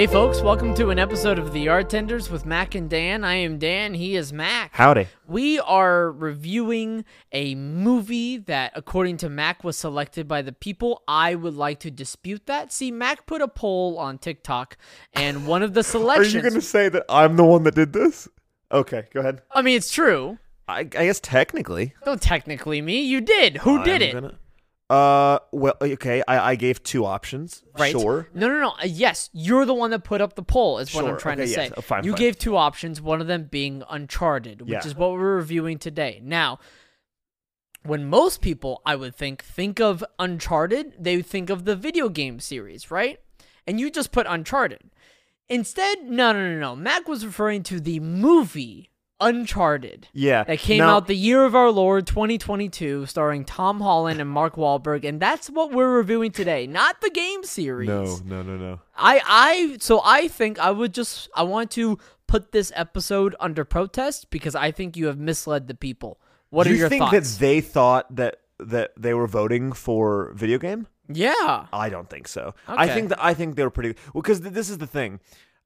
Hey, folks, welcome to an episode of The Art Tenders with Mac and Dan. I am Dan, he is Mac. Howdy. We are reviewing a movie that, according to Mac, was selected by the people. I would like to dispute that. See, Mac put a poll on TikTok, and one of the selections. Are you going to say that I'm the one that did this? Okay, go ahead. I mean, it's true. I, I guess technically. Don't technically me. You did. Who did I'm it? gonna- Uh, well, okay. I, I gave two options. Right. Sure. No, no, no. Uh, yes, you're the one that put up the poll. Is what I'm trying Okay, to say. yes. Oh, fine, you fine. gave two options. One of them being Uncharted, which Yeah. is what we're reviewing today. Now, when most people, I would think, think of Uncharted, they think of the video game series, right? And you just put Uncharted. Instead, no, no, no, no. Mac was referring to the movie Uncharted Yeah. that came Now- out the year of our Lord 2022, starring Tom Holland and Mark Wahlberg, and that's what we're reviewing today, not the game series. No, no, no, no. I, I, so I think I would just, I want to put this episode under protest because I think you have misled the people. What Do are you your think thoughts? that they thought that that they were voting for video game? yeah. I don't think so. I think that I think they were pretty well because th- this is the thing.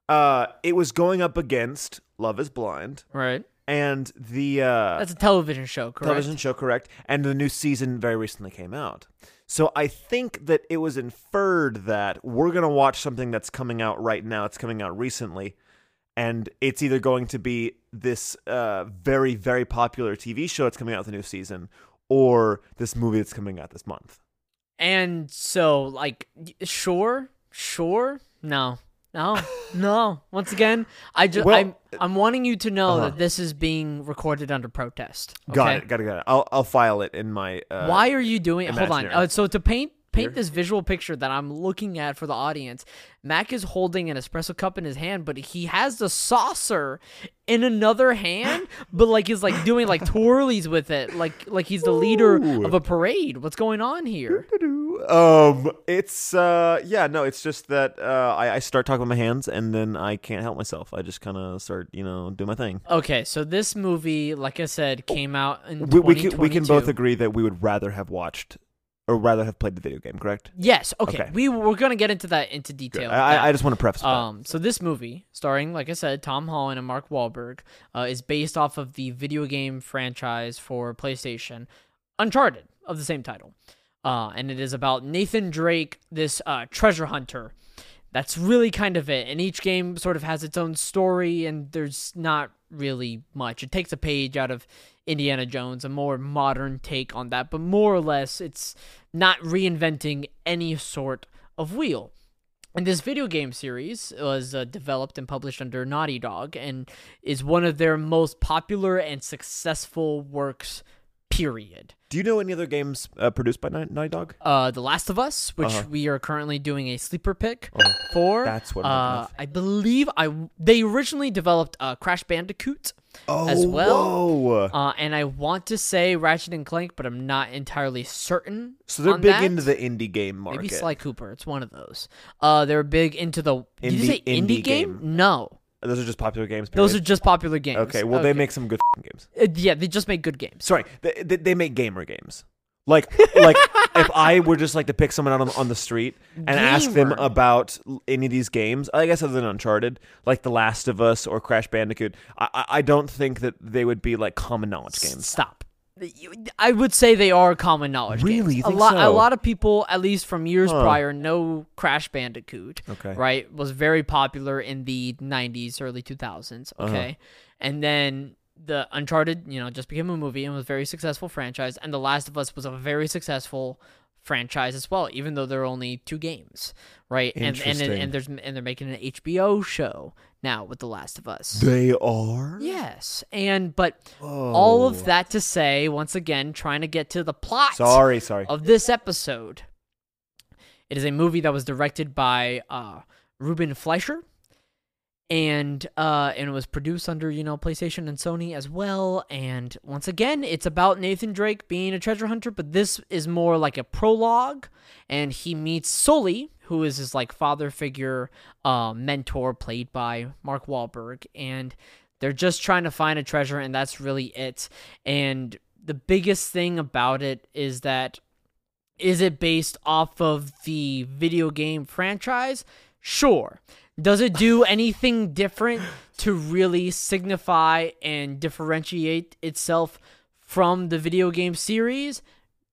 Uh, it was going up against Love Is Blind Right. and the uh, That's a television show, correct? television show, correct? And the new season very recently came out. So I think that it was inferred that we're gonna watch something that's coming out right now. It's coming out recently, and it's either going to be this uh, very very popular TV show that's coming out with the new season, or this movie that's coming out this month. And so, like, sure, sure, no, no, no. Once again, I just, Well, I'm, I'm wanting you to know uh-huh. that this is being recorded under protest. Got it. Got it. Got it. I'll I'll file it in my. Uh, Why are you doing? Hold on. Uh, so to paint paint this visual picture that I'm looking at for the audience, Mac is holding an espresso cup in his hand, but he has the saucer in another hand, but like he's like doing like twirlies with it, like like he's the leader Ooh. of a parade. What's going on here? Um, it's uh, yeah, no, it's just that uh, I, I start talking with my hands and then I can't help myself. I just kind of start, you know, do my thing. Okay, so this movie, like I said, came out in We, we can we can both agree that we would rather have watched or rather have played the video game, correct? Yes. Okay. Okay. We we're gonna get into that into detail. I, I- I just want to preface that. Um, so this movie, starring, like I said, Tom Holland and Mark Wahlberg, uh, is based off of the video game franchise for PlayStation, Uncharted, of the same title. Uh, and it is about Nathan Drake, this uh, treasure hunter. That's really kind of it. And each game sort of has its own story, and there's not really much. It takes a page out of Indiana Jones, a more modern take on that, but more or less, it's not reinventing any sort of wheel. And this video game series was uh, developed and published under Naughty Dog and is one of their most popular and successful works, period. do you know any other games uh, produced by Naughty Dog? Uh, The Last of Us, which Uh-huh. we are currently doing a sleeper pick Oh, for. that's what uh, I believe I they originally developed uh, Crash Bandicoot, Oh, as well. uh, and I want to say Ratchet and Clank, but I'm not entirely certain. so they're big that. into the indie game market. Maybe Sly Cooper. It's one of those. Uh, they're big into the. Did you Indie- say indie, indie game? game. No, Those are just popular games. those are just popular games. okay. Well, they make some good games. Uh, yeah, they just make good games. Sorry, they, they, they make gamer games. Like, like if I were just like to pick someone out on, on the street and ask them Gamer. about any of these games, I guess other than Uncharted, like The Last of Us or Crash Bandicoot, I, I- I don't think that they would be like common knowledge games. Stop. You- I would say they are common knowledge. Really? games. You a think lot. A lot of people, at least from years prior, know Crash Bandicoot. Okay. Right, was very popular in the '90s, early 2000s. Uh-huh. Okay, and then the Uncharted, you know, just became a movie and was a very successful franchise. And The Last of Us was a very successful franchise as well, even though there are only two games. Right, and and and there's and they're making an HBO show now with The Last of Us. They are. Yes, and but Oh. all of that to say, once again, trying to get to the plot Sorry, sorry. of this episode. It is a movie that was directed by uh, Ruben Fleischer, and uh, and it was produced under you know PlayStation and Sony as well. And once again, it's about Nathan Drake being a treasure hunter, but this is more like a prologue, and he meets Sully, who is his like father figure, uh, mentor, played by Mark Wahlberg, and they're just trying to find a treasure, and that's really it. And the biggest thing about it is that is it based off of the video game franchise? Sure. Does it do anything different to really signify and differentiate itself from the video game series?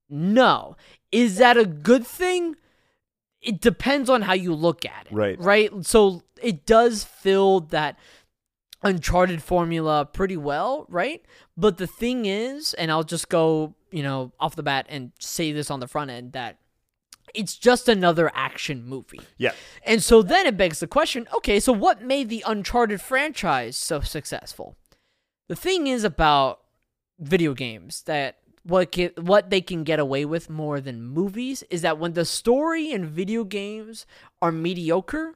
No. Is that a good thing? It depends on how you look at it. Right. Right? So it does fill that Uncharted formula pretty well, right? But the thing is, and I'll just go, you know, off the bat and say this on the front end that it's just another action movie. Yeah. And so then it begs the question okay, so what made the Uncharted franchise so successful? The thing is about video games that what what they can get away with more than movies is that when the story in video games are mediocre,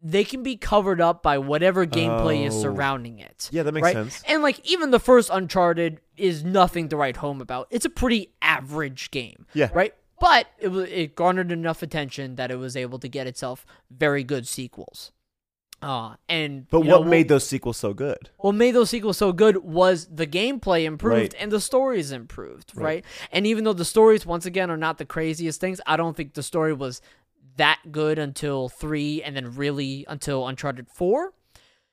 they can be covered up by whatever gameplay is Oh. surrounding it. Yeah, that makes right? sense. And like even the first Uncharted is nothing to write home about. It's a pretty average game. Yeah. Right? But it was it garnered enough attention that it was able to get itself very good sequels. Uh and But you know, what made those sequels so good? what made those sequels so good was the gameplay improved Right. and the stories improved, right. Right. And even though the stories, once again, are not the craziest things, I don't think the story was that good until three and then really until Uncharted 4.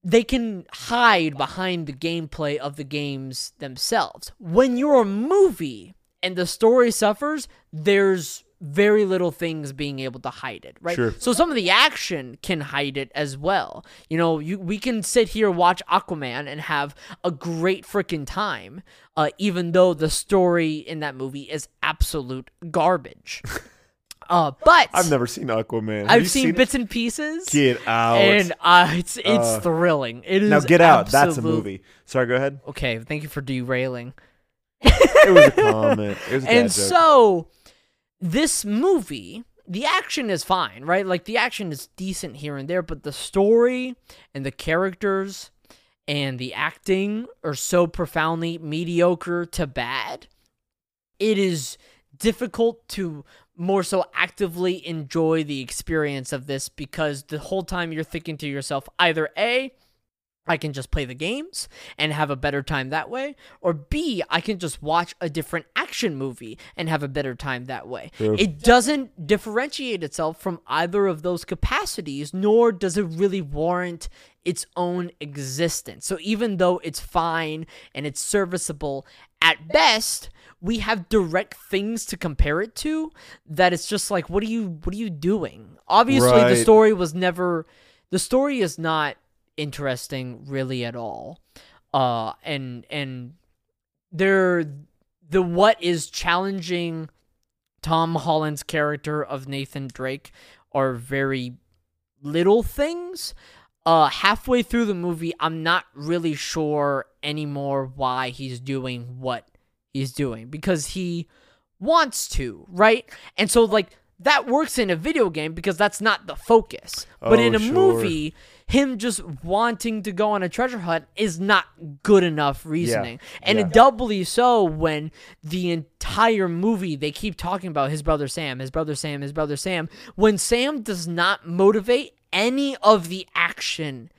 They can hide behind the gameplay of the games themselves. When you're a movie and the story suffers, there's very little things being able to hide it, right? Sure. So some of the action can hide it as well. You know, you we can sit here watch Aquaman and have a great freaking time, uh, even though the story in that movie is absolute garbage. uh, but I've never seen Aquaman. Have I've seen, it? bits and pieces, Get out. and uh, it's it's Uh, thrilling. It is now get out. That's a movie. Sorry, go ahead. Okay, thank you for derailing. It was a comment. It was a and so this movie the action is fine right? Like the action is decent here and there but the story and the characters and the acting are so profoundly mediocre to bad. It is difficult to more so actively enjoy the experience of this because the whole time you're thinking to yourself either a I can just play the games and have a better time that way, or B, I can just watch a different action movie and have a better time that way. It doesn't differentiate itself from either of those capacities, nor does it really warrant its own existence. So even though it's fine and it's serviceable at best, we have direct things to compare it to that it's just like what are you what are you doing? Obviously the story was never the story is not interesting really at all. Uh and and there the what is challenging Tom Holland's character of Nathan Drake are very little things. Uh halfway through the movie I'm not really sure anymore why he's doing what he's doing because he wants to, right? And so like that works in a video game because that's not the focus. But Oh, in a sure. movie, him just wanting to go on a treasure hunt is not good enough reasoning. And yeah. doubly so when the entire movie they keep talking about his brother Sam, his brother Sam, his brother Sam, when Sam does not motivate any of the action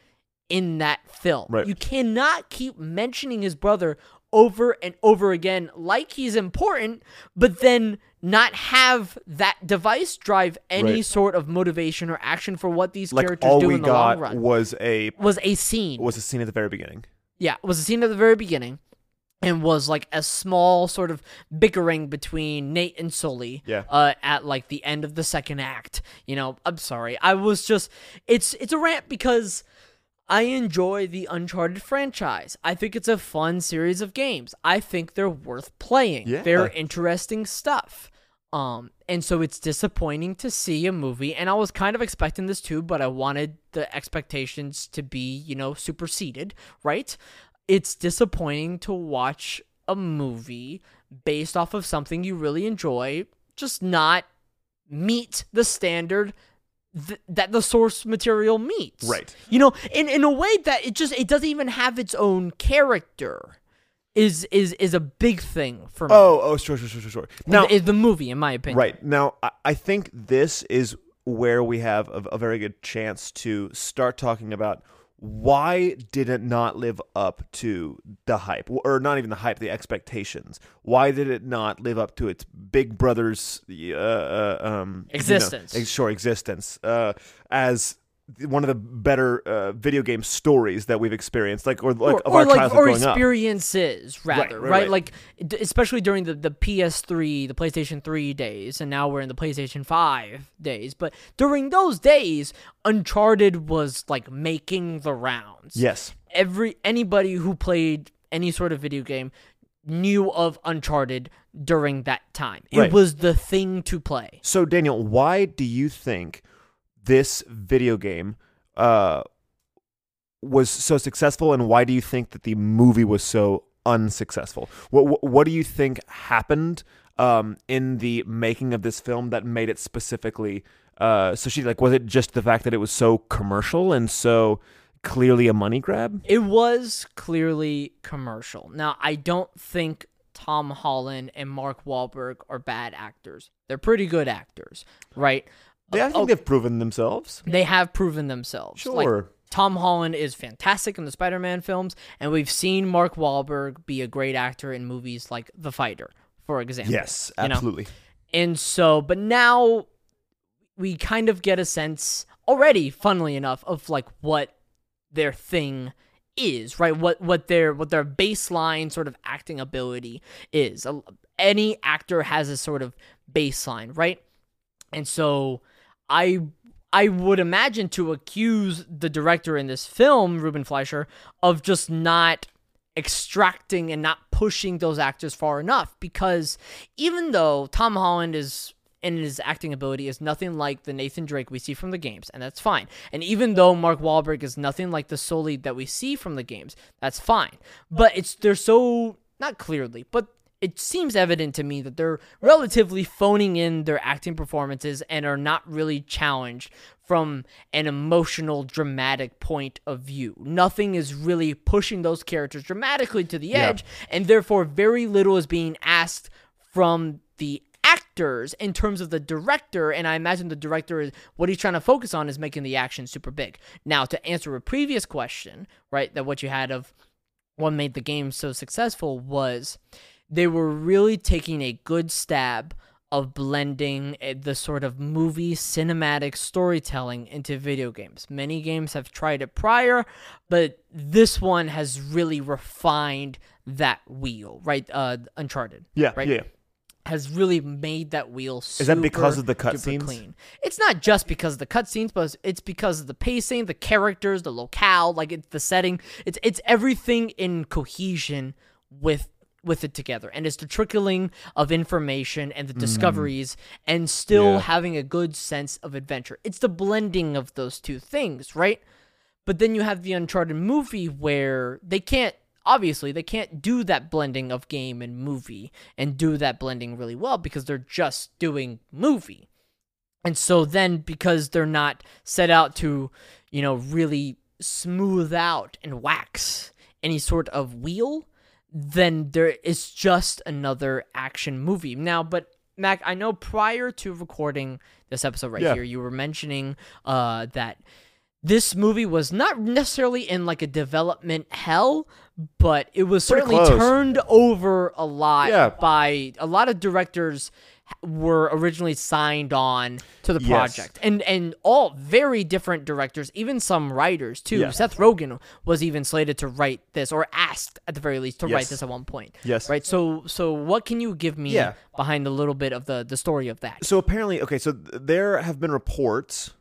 in that film. Right. You cannot keep mentioning his brother over and over again like he's important, but then not have that device drive any Right. sort of motivation or action for what these like characters do in the long run. was a was a scene. was a scene at the very beginning. Yeah, it was a scene at the very beginning and was like a small sort of bickering between Nate and Sully. Yeah. Uh, at like the end of the second act. You know, I'm sorry. I was just it's it's a rant because I enjoy the Uncharted franchise. I think it's a fun series of games. I think they're worth playing. Yeah. They're interesting stuff. Um, and so it's disappointing to see a movie, and I was kind of expecting this too, but I wanted the expectations to be, you know, superseded, right? It's disappointing to watch a movie based off of something you really enjoy just not meet the standard th- that the source material meets. Right. You know, in in a way that it just it doesn't even have its own character. Is is is a big thing for me. Oh, oh, sure, sure, sure, sure, sure. Now, is the movie, in my opinion. right now, I, I think this is where we have a, a very good chance to start talking about why did it not live up to the hype, or not even the hype, the expectations? Why did it not live up to its big brother's uh, uh, um, you know, Existence. sure, existence uh, as one of the better uh, video game stories that we've experienced, like or like or, of or our like childhood or growing up. experiences rather right, right, right. like d- especially during the, the ps3 the playstation 3 days and now we're in the playstation 5 days but during those days uncharted was like making the rounds Yes. every anybody who played any sort of video game knew of uncharted during that time it Right. was the thing to play So Daniel, why do you think this video game uh, was so successful, and why do you think that the movie was so unsuccessful? What what, what do you think happened um, in the making of this film that made it specifically? Uh, so she like was it just the fact that it was so commercial and so clearly a money grab? It was clearly commercial. Now, I don't think Tom Holland and Mark Wahlberg are bad actors. They're pretty good actors, right? They, I think Oh, they've proven themselves. they have proven themselves. Like, Sure. Tom Holland is fantastic in the Spider-Man films, and we've seen Mark Wahlberg be a great actor in movies like The Fighter, for example. Yes, you know? absolutely. And so, but now we kind of get a sense already, funnily enough, of like what their thing is, right? What what their what their baseline sort of acting ability is. Any actor has a sort of baseline, right? And so I I would imagine to accuse the director in this film, Ruben Fleischer, of just not extracting and not pushing those actors far enough because even though Tom Holland is in his acting ability is nothing like the Nathan Drake we see from the games, and that's fine. And even though Mark Wahlberg is nothing like the Sully that we see from the games, that's fine. But it's they're so not clearly, but it seems evident to me that they're relatively phoning in their acting performances and are not really challenged from an emotional, dramatic point of view. Nothing is really pushing those characters dramatically to the Yeah. edge, and therefore, very little is being asked from the actors in terms of the director and i imagine the director is what he's trying to focus on is making the action super big now to answer a previous question right that what you had of what made the game so successful was they were really taking a good stab of blending eh, the sort of movie cinematic storytelling into video games. Many games have tried it prior, but this one has really refined that wheel, right? Uh, Uncharted Yeah, Right. yeah. has really made that wheel. Is that because super of the cutscenes? Clean. It's not just because of the cutscenes, but it's because of the pacing, the characters, the locale, like it's the setting. It's it's everything in cohesion with with it together, and it's the trickling of information and the discoveries, and still Mm. Yeah. having a good sense of adventure. It's the blending of those two things, right? But then you have the Uncharted movie where they can't obviously they can't do that blending of game and movie and do that blending really well because they're just doing movie. And so then because they're not set out to, you know, really smooth out and wax any sort of wheel, then there is just another action movie. Now, but Mac, I know prior to recording this episode right Yeah. here, you were mentioning uh, that this movie was not necessarily in like a development hell, but it was Pretty certainly close. turned over a lot Yeah. by a lot of directors were originally signed on to the Yes. project and and all very different directors even some writers too Yeah. seth rogen was even slated to write this or asked at the very least to write this at one point Yes. right so so what can you give me Yeah. behind a little bit of the the story of that So apparently, okay, so there have been reports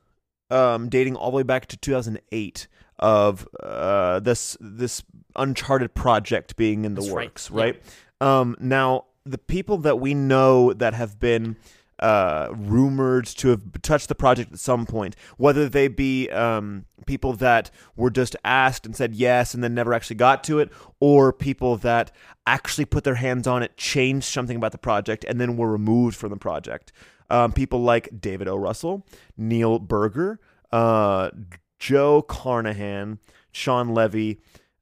um, dating all the way back to 2008 of uh, this this Uncharted project being in the That's right, works, yeah. right? Um, now, the people that we know that have been uh, rumored to have touched the project at some point, whether they be um, people that were just asked and said yes and then never actually got to it, or people that actually put their hands on it, changed something about the project, and then were removed from the project. Um, people like David O. Russell, Neil Burger, uh, Joe Carnahan, Shawn Levy,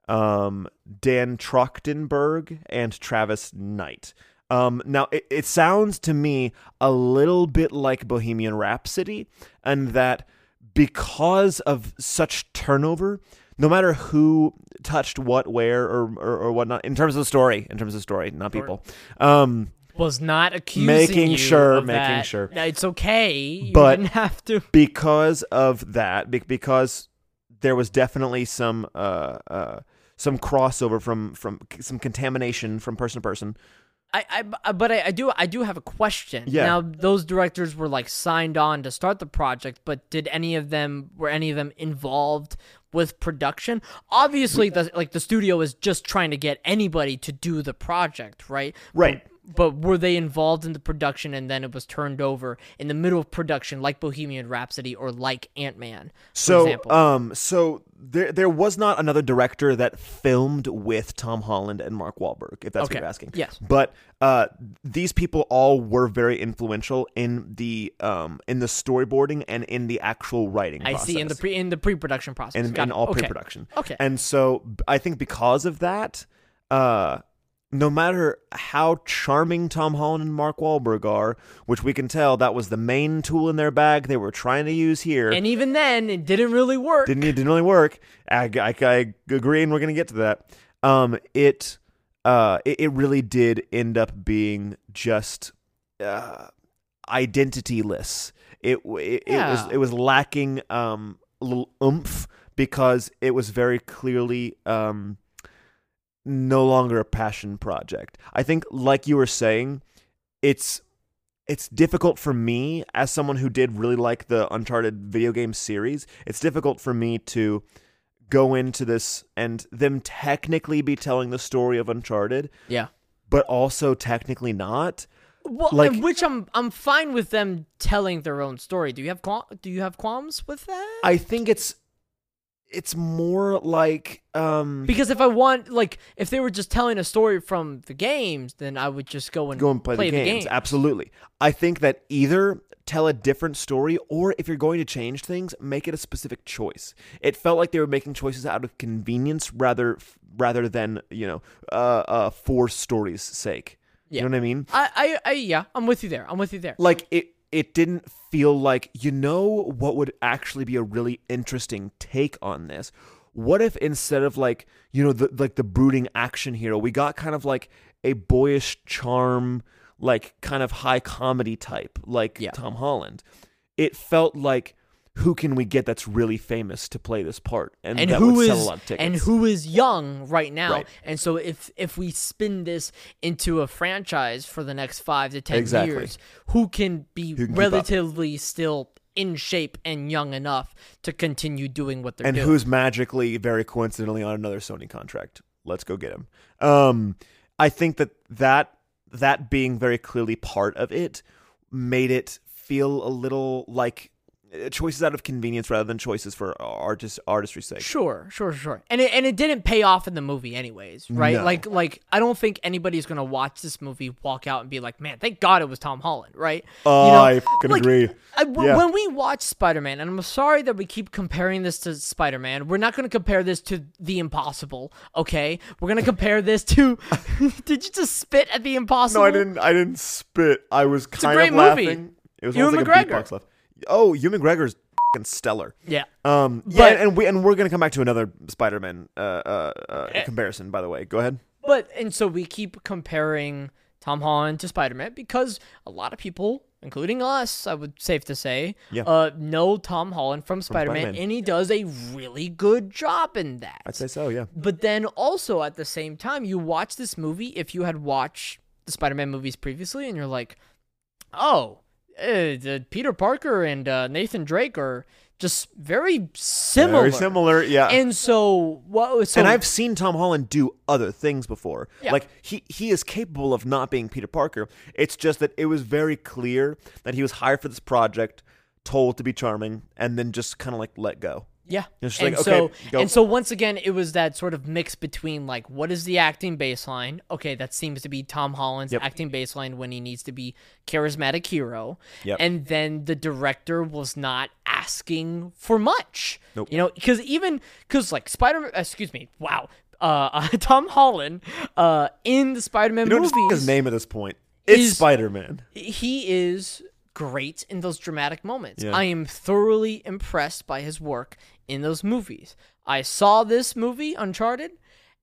um, Dan Trachtenberg, and Travis Knight. Um, now, it, it sounds to me a little bit like Bohemian Rhapsody, and that because of such turnover, no matter who touched what, where, or, or, or whatnot, in terms of the story, in terms of the story, not people, um, was not accusing Making sure, making that. sure. It's okay. You But- didn't have to. because of that, because there was definitely some uh, uh, some crossover from from some contamination from person to person. I, I uh, but I, I do I do have a question. Yeah. Now those directors were like signed on to start the project, but did any of them were any of them involved with production? Obviously, the like the studio is just trying to get anybody to do the project, right? Right. But, but were they involved in the production and then it was turned over in the middle of production, like Bohemian Rhapsody or like Ant Man? So, example. um, so there there was not another director that filmed with Tom Holland and Mark Wahlberg, if that's Okay. what you're asking. Yes. But uh, these people all were very influential in the um in the storyboarding and in the actual writing. I see in the pre in the pre production process. in, in all okay. pre-production. Okay. And so i think because of that, uh, no matter how charming Tom Holland and Mark Wahlberg are, which we can tell that was the main tool in their bag they were trying to use here, And even then, it didn't really work. didn't it didn't really work. I, I, I agree, and we're gonna get to that. Um, it uh, it, it really did end up being just uh, identityless. It it, it was it was lacking um a little oomph because it was very clearly um no longer a passion project. I think, like you were saying, it's it's difficult for me as someone who did really like the Uncharted video game series. It's difficult for me to go into this and them technically be telling the story of Uncharted, yeah. but also technically not. Well, Like- which I'm I'm fine with them telling their own story. Do you have qual- do you have qualms with that? I think it's it's more like um because if I want like if they were just telling a story from the games, then I would just go and go and play, the, games. Absolutely. I think that either tell a different story or if you're going to change things, make it a specific choice. It felt like they were making choices out of convenience rather rather than, you know, uh uh for story's sake. Yeah. You know what I mean? I, I I yeah, I'm with you there. I'm with you there. Like it it didn't feel like you know what would actually be a really interesting take on this. What if instead of like, you know, the like the brooding action hero, we got kind of like a boyish charm, like kind of high comedy type, like Yeah. Tom Holland. It felt like who can we get that's really famous to play this part and, and that who would is sell a lot of tickets. and who is young right now Right. and so if if we spin this into a franchise for the next five to ten Exactly. years who can be can relatively still in shape and young enough to continue doing what they're and doing who's magically very coincidentally on another Sony contract. Let's go get him. Um, I think that that that being very clearly part of it made it feel a little like choices out of convenience rather than choices for artist artistry's sake. Sure, sure, sure. And it and it didn't pay off in the movie anyways, right? No. Like like I don't think anybody's gonna watch this movie, walk out and be like, Man, thank God it was Tom Holland, right? Oh, You know, I fucking like, agree. I- w- Yeah. When we watch Spider Man, and I'm sorry that we keep comparing this to Spider Man, we're not going to compare this to The Impossible, okay? We're going to compare this to. Did you just spit at The Impossible? No, I didn't. I didn't spit. I was a kind great of movie. laughing. It was Ewan almost like McGregor. A beatbox laugh. Oh, Ewan McGregor's fucking stellar. Yeah. Um, But- yeah, and we and we're gonna come back to another Spider-Man uh, uh, uh, comparison. By the way, go ahead. But, and so we keep comparing Tom Holland to Spider Man because a lot of people, including us, I would safe to say, Yeah. uh, know Tom Holland from Spider Man, Spider-Man. and he does a really good job in that. I'd say so. Yeah. But then also at the same time, you watch this movie. If you had watched the Spider-Man movies previously, and you're like, "Oh, uh, the Peter Parker and uh, Nathan Drake are just very similar." Very similar. Yeah. And so what? So and I've seen Tom Holland do other things before. Yeah. Like he he is capable of not being Peter Parker. It's just that it was very clear that he was hired for this project, told to be charming, and then just kind of like let go. Yeah. And like, so okay, go. and so once again it was that sort of mix between like what is the acting baseline? Okay, that seems to be Tom Holland's Yep. acting baseline when he needs to be charismatic hero. Yep. And then the director was not asking for much. Nope. You know, cuz even cuz like Spider excuse me. Wow. Uh, uh Tom Holland uh in the Spider-Man You don't just movies his name at this point. It's Spider Man. he is great in those dramatic moments. Yeah. I am thoroughly impressed by his work in those movies. I saw this movie, Uncharted,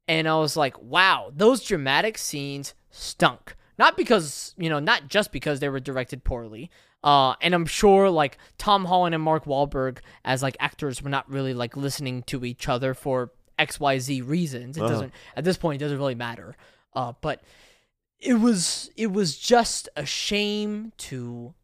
and I was like, wow, those dramatic scenes stunk. Not because, you know, not just because they were directed poorly. Uh, and I'm sure like Tom Holland and Mark Wahlberg as like actors were not really like listening to each other for XYZ reasons. It Uh-huh. doesn't at this point it doesn't really matter. Uh, but it was it was just a shame to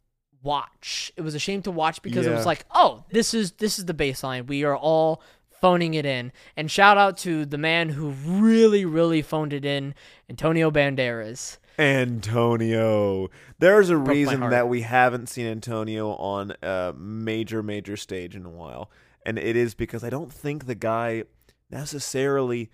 watch. It was a shame to watch because it was like, oh, this is this is the baseline. We are all phoning it in. And shout out to the man who really, really phoned it in, Antonio Banderas. Antonio. There's a reason that we haven't seen Antonio on a major, major stage in a while. And it is because I don't think the guy necessarily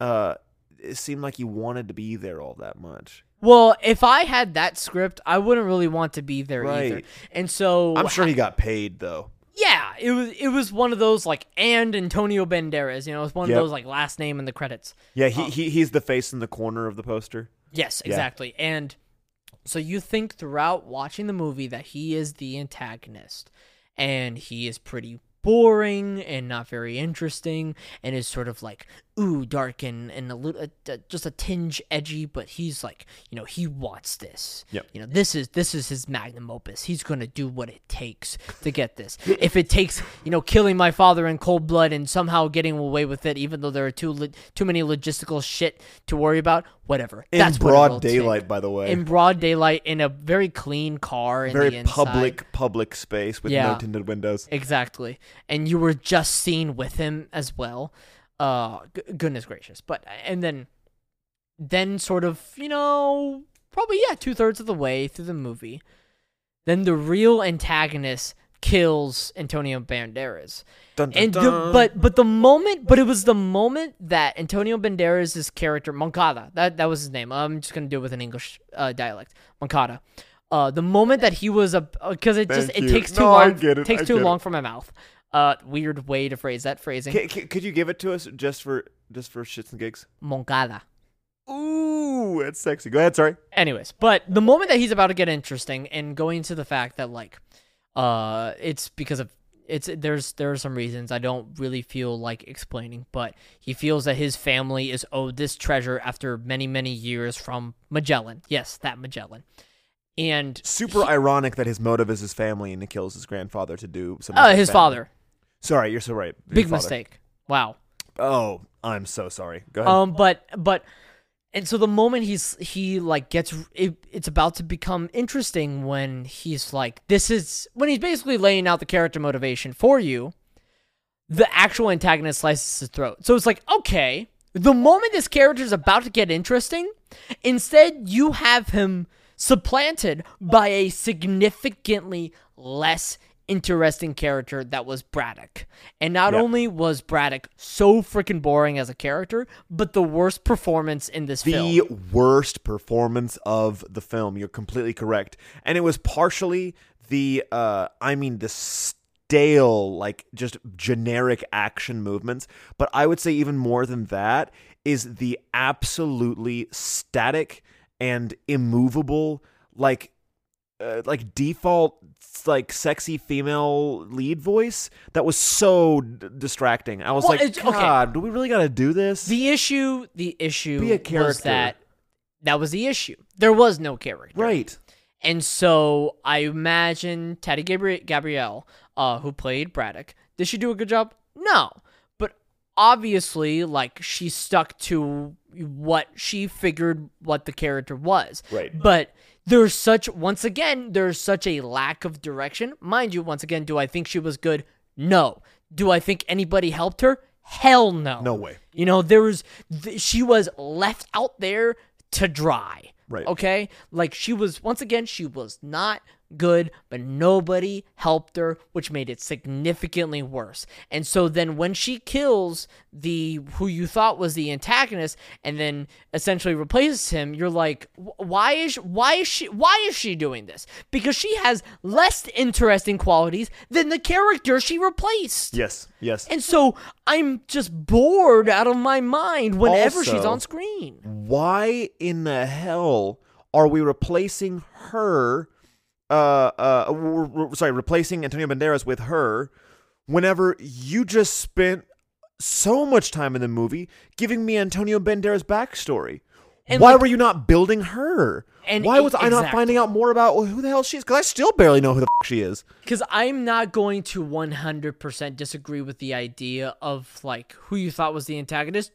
uh it seemed like he wanted to be there all that much. Well, if I had that script, I wouldn't really want to be there either. And so I'm sure he got paid though. Yeah, it was it was one of those like and Antonio Banderas, you know, it's one Yep. of those like last name in the credits. Yeah, he, um, he he's the face in the corner of the poster. Yes, Yeah. exactly. And so you think throughout watching the movie that he is the antagonist and he is pretty boring and not very interesting and is sort of like ooh dark and, and a little uh, just a tinge edgy but he's like you know he wants this Yep. you know this is this is his magnum opus he's gonna do what it takes to get this if it takes you know killing my father in cold blood and somehow getting away with it even though there are too lo- too many logistical shit to worry about whatever In that's broad it'll take. daylight, by the way. in broad daylight in a very clean car in the Very public public space with Yeah. no tinted windows. Exactly. And you were just seen with him as well. Uh g- goodness gracious. But and then then sort of, you know, probably yeah, two thirds of the way through the movie, then the real antagonist kills Antonio Banderas. Dun, dun, And the, dun. but but the moment but it was the moment that Antonio Banderas' character Moncada that that was his name. I'm just gonna do it with an English uh, dialect. Moncada. Uh, the moment that he was a because it just it you. takes too No, long it, takes I too get it. long for my mouth. Uh, weird way to phrase that phrasing. Ca- ca- could you give it to us just for just for shits and gigs? Moncada. Ooh, that's sexy. Go ahead. Sorry. Anyways, but the moment that he's about to get interesting and going to the fact that like, uh, it's because of it's there's there are some reasons I don't really feel like explaining, but he feels that his family is owed this treasure after many many years from Magellan. Yes, that Magellan, and Super ironic that his motive is his family and he kills his grandfather to do something. uh, his family. father. Sorry, you're so right. His Big father. mistake. Wow. Oh, I'm so sorry. Go ahead. Um, but but, and so the moment he's he like gets it, it's about to become interesting when he's like this is when he's basically laying out the character motivation for you. The actual antagonist slices his throat. So it's like okay, the moment this character is about to get interesting, instead you have him supplanted by a significantly less interesting character that was Braddock. And not Yeah. only was Braddock so freaking boring as a character, but the worst performance in this the film. worst performance of the film. You're completely correct. And it was partially the uh I mean the stale like just generic action movements, but I would say even more than that is the absolutely static and immovable like uh, like default like sexy female lead voice that was so d- distracting. I was Well, like, it's- okay. God, do we really got to do this? The issue, the issue Be a was that that was the issue. There was no character. right. And so I imagine Tati Gabri- Gabrielle, uh, who played Braddock, did she do a good job? No. But obviously, like, she stuck to what she figured what the character was. Right. But there's such, once again, there's such a lack of direction. Mind you, once again, do I think she was good? No. Do I think anybody helped her? Hell no. No way. You know, there was, th- she was left out there to dry. Right. Okay? Like she was once again she was not good, but nobody helped her, which made it significantly worse. And so then when she kills the who you thought was the antagonist and then essentially replaces him, you're like, why is why is she why is she doing this? Because she has less interesting qualities than the character she replaced. Yes. Yes. And so I'm just bored out of my mind whenever she's on screen. Why in the hell are we replacing her? Uh, uh, sorry, replacing Antonio Banderas with her. Whenever you just spent so much time in the movie giving me Antonio Banderas' backstory. And, Why like- were you not building her? And Why was I not finding out more about who the hell she is? Because I still barely know who the f- she is. Because I'm not going to 100% disagree with the idea of like who you thought was the antagonist.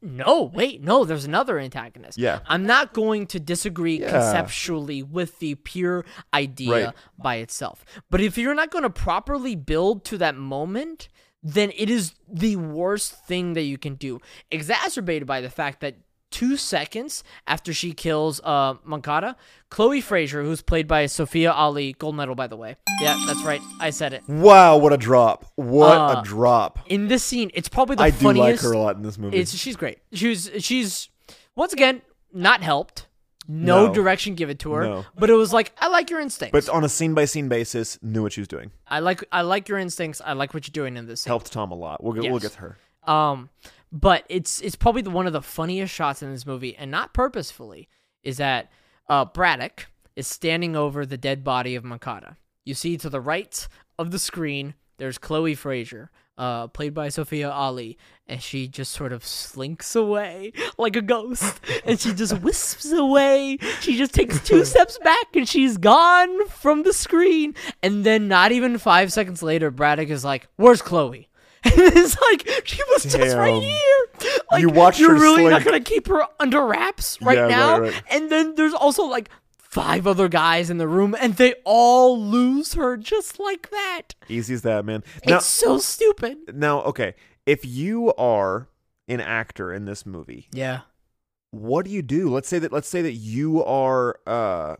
No, wait, no, there's another antagonist. Yeah. I'm not going to disagree Yeah. conceptually with the pure idea Right. by itself. But if you're not going to properly build to that moment, then it is the worst thing that you can do. Exacerbated by the fact that two seconds after she kills uh Moncada, Chloe Fraser, who's played by Sophia Ali, gold medal by the way. Yeah, that's right. I said it. Wow, what a drop! What Uh, a drop! In this scene, it's probably the I do like her a lot in this movie. It's she's great. She's she's once again not helped. No, No. direction given to her. No. But it was like I like your instincts. but on a scene by scene basis, knew what she was doing. I like I like your instincts. I like what you're doing in this scene. Helped Tom a lot. We'll get, we'll get to her. Um, but it's it's probably the, one of the funniest shots in this movie, and not purposefully, is that uh, Braddock is standing over the dead body of Moncada. You see to the right of the screen, there's Chloe Fraser, uh, played by Sophia Ali, and she just sort of slinks away like a ghost, and she just wisps away. She just takes two steps back, and she's gone from the screen. And then, not even five seconds later, Braddock is like, "Where's Chloe?" And it's like she was just right here. Like, You watched You're really not gonna keep her under wraps right Yeah, right, now. right. And then there's also like five other guys in the room, and they all lose her just like that. Easy as that, man. Now, it's so stupid. now, okay. If you are an actor in this movie, Yeah. what do you do? Let's say that. Let's say that you are. Uh,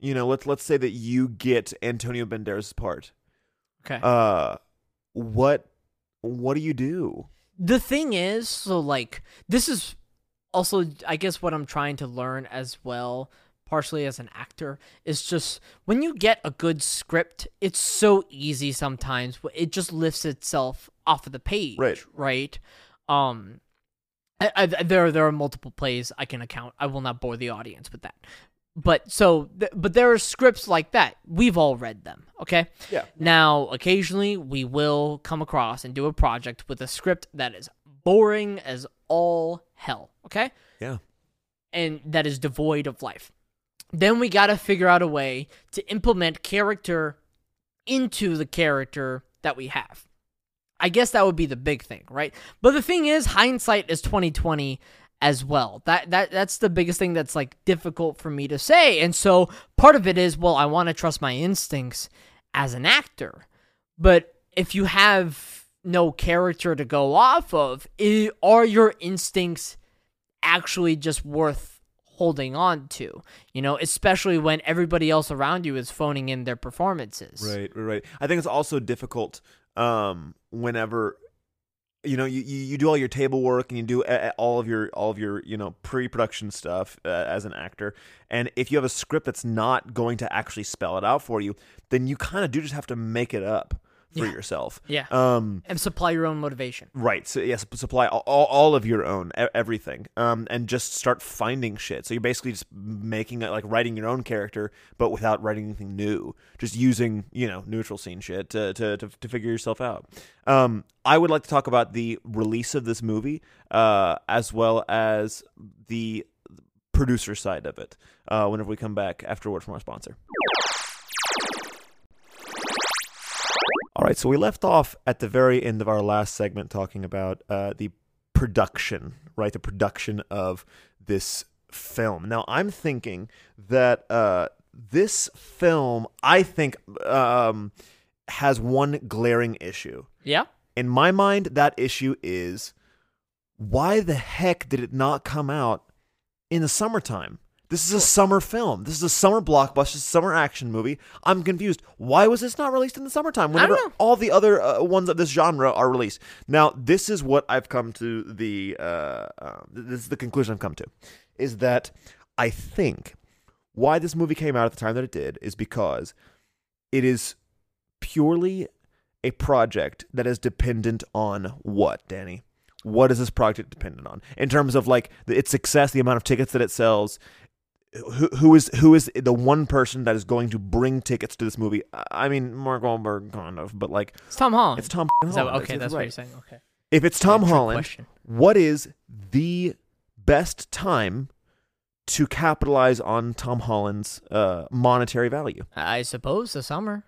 you know, let's let's say that you get Antonio Banderas' part. Okay. Uh, what what do you do? the thing is, so like this is also I guess what I'm trying to learn as well, partially as an actor, is just when you get a good script, it's so easy sometimes. It just lifts itself off of the page. Right. Right. Um I, I, there there are multiple plays I can account. I will not bore the audience with that. But so th- but there are scripts like that. We've all read them, okay? Yeah. Now, occasionally we will come across and do a project with a script that is boring as all hell, okay? Yeah. And that is devoid of life. Then we got to figure out a way to implement character into the character that we have. I guess that would be the big thing, right? But the thing is, hindsight is 2020 as well. That that that's the biggest thing that's like difficult for me to say. And so part of it is, well, I want to trust my instincts as an actor. But if you have no character to go off of, i are your instincts actually just worth holding on to? You know, especially when everybody else around you is phoning in their performances. Right, right, right. I think it's also difficult um, whenever you know you, you, do all your table work and you do all of your all of your you know pre-production stuff uh, as an actor. And if you have a script that's not going to actually spell it out for you then you kind of do just have to make it up for Yeah. yourself Yeah. um and supply your own motivation. Right. So yes, supply all, all, of your own everything, um, and just start finding shit. So you're basically just making it like writing your own character, but without writing anything new. Just using you know neutral scene shit to to to, to figure yourself out. Um, I would like to talk about the release of this movie, uh, as well as the producer side of it. Uh, whenever we come back after a word from our sponsor. All right, so we left off at the very end of our last segment talking about uh, the production, right? The production of this film. Now, I'm thinking that uh, this film, I think, um, has one glaring issue. Yeah. In my mind, that issue is why the heck did it not come out in the summertime? This is a summer film. This is a summer blockbuster, this is a summer action movie. I'm confused. Why was this not released in the summertime? Whenever all the other uh, ones of this genre are released. Now, this is what I've come to the. Uh, uh, this is the conclusion I've come to, is that I think why this movie came out at the time that it did is because it is purely a project that is dependent on what, Danny? What is this project dependent on in terms of like the, its success, the amount of tickets that it sells? Who, who is who is the one person that is going to bring tickets to this movie? I mean, Mark Wahlberg, kind of, but like It's Tom Holland. it's Tom. Is that, Holland. okay, It's- that's right. what you're saying. Okay. If it's Tom Holland, question. what is the best time to capitalize on Tom Holland's uh, monetary value? I suppose the summer.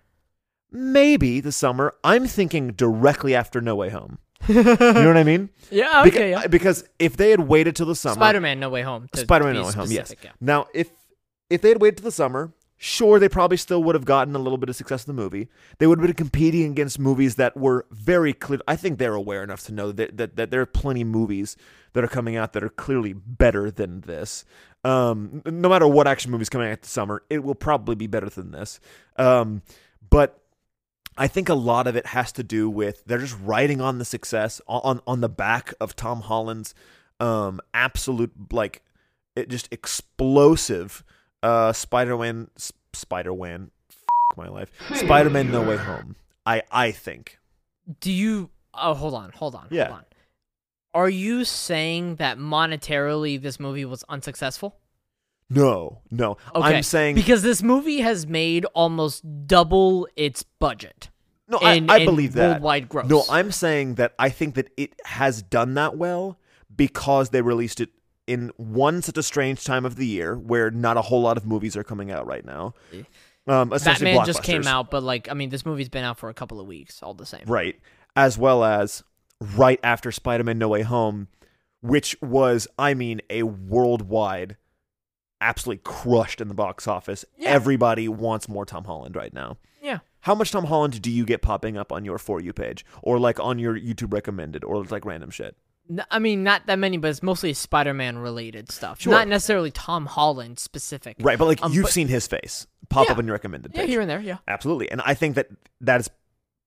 Maybe the summer. I'm thinking directly after No Way Home. You know what I mean? Yeah, Beca- okay. yeah. Because if they had waited till the summer, Spider-Man: No Way Home. Spider-Man No Way Home, yes. yeah. Now, if if they had waited till the summer, sure, they probably still would have gotten a little bit of success in the movie. They would have been competing against movies that were very clear. I think they're aware enough to know that that, that there are plenty of movies that are coming out that are clearly better than this. Um, no matter what action movie's coming out this summer, it will probably be better than this. Um, but I think a lot of it has to do with they're just riding on the success on on the back of Tom Holland's um absolute like it just explosive uh Spider-Man S- Spider-Man f- my life. Spider-Man No Way Home. I I think. Do you? Oh, hold on, hold on, Yeah. hold on. Are you saying that monetarily this movie was unsuccessful? No, no. Okay, I'm saying because this movie has made almost double its budget. no. I, in- I in believe that. worldwide gross. No, I'm saying that I think that it has done that well because they released it in one such a strange time of the year where not a whole lot of movies are coming out right now. Um, Batman just came out, but like, I mean, this movie's been out for a couple of weeks, all the same. right? As well as right after Spider-Man: No Way Home, which was, I mean, a worldwide, absolutely crushed in the box office. Yeah. Everybody wants more Tom Holland right now. Yeah. How much Tom Holland do you get popping up on your for you page, or like on your YouTube recommended, or like random shit? I mean, not that many, but it's mostly Spider-Man related stuff. Sure. Not necessarily Tom Holland specific. Right, but like Um, you've but- seen his face pop up Yeah. in your recommended Yeah, page. here and there. Yeah. Absolutely, and I think that that is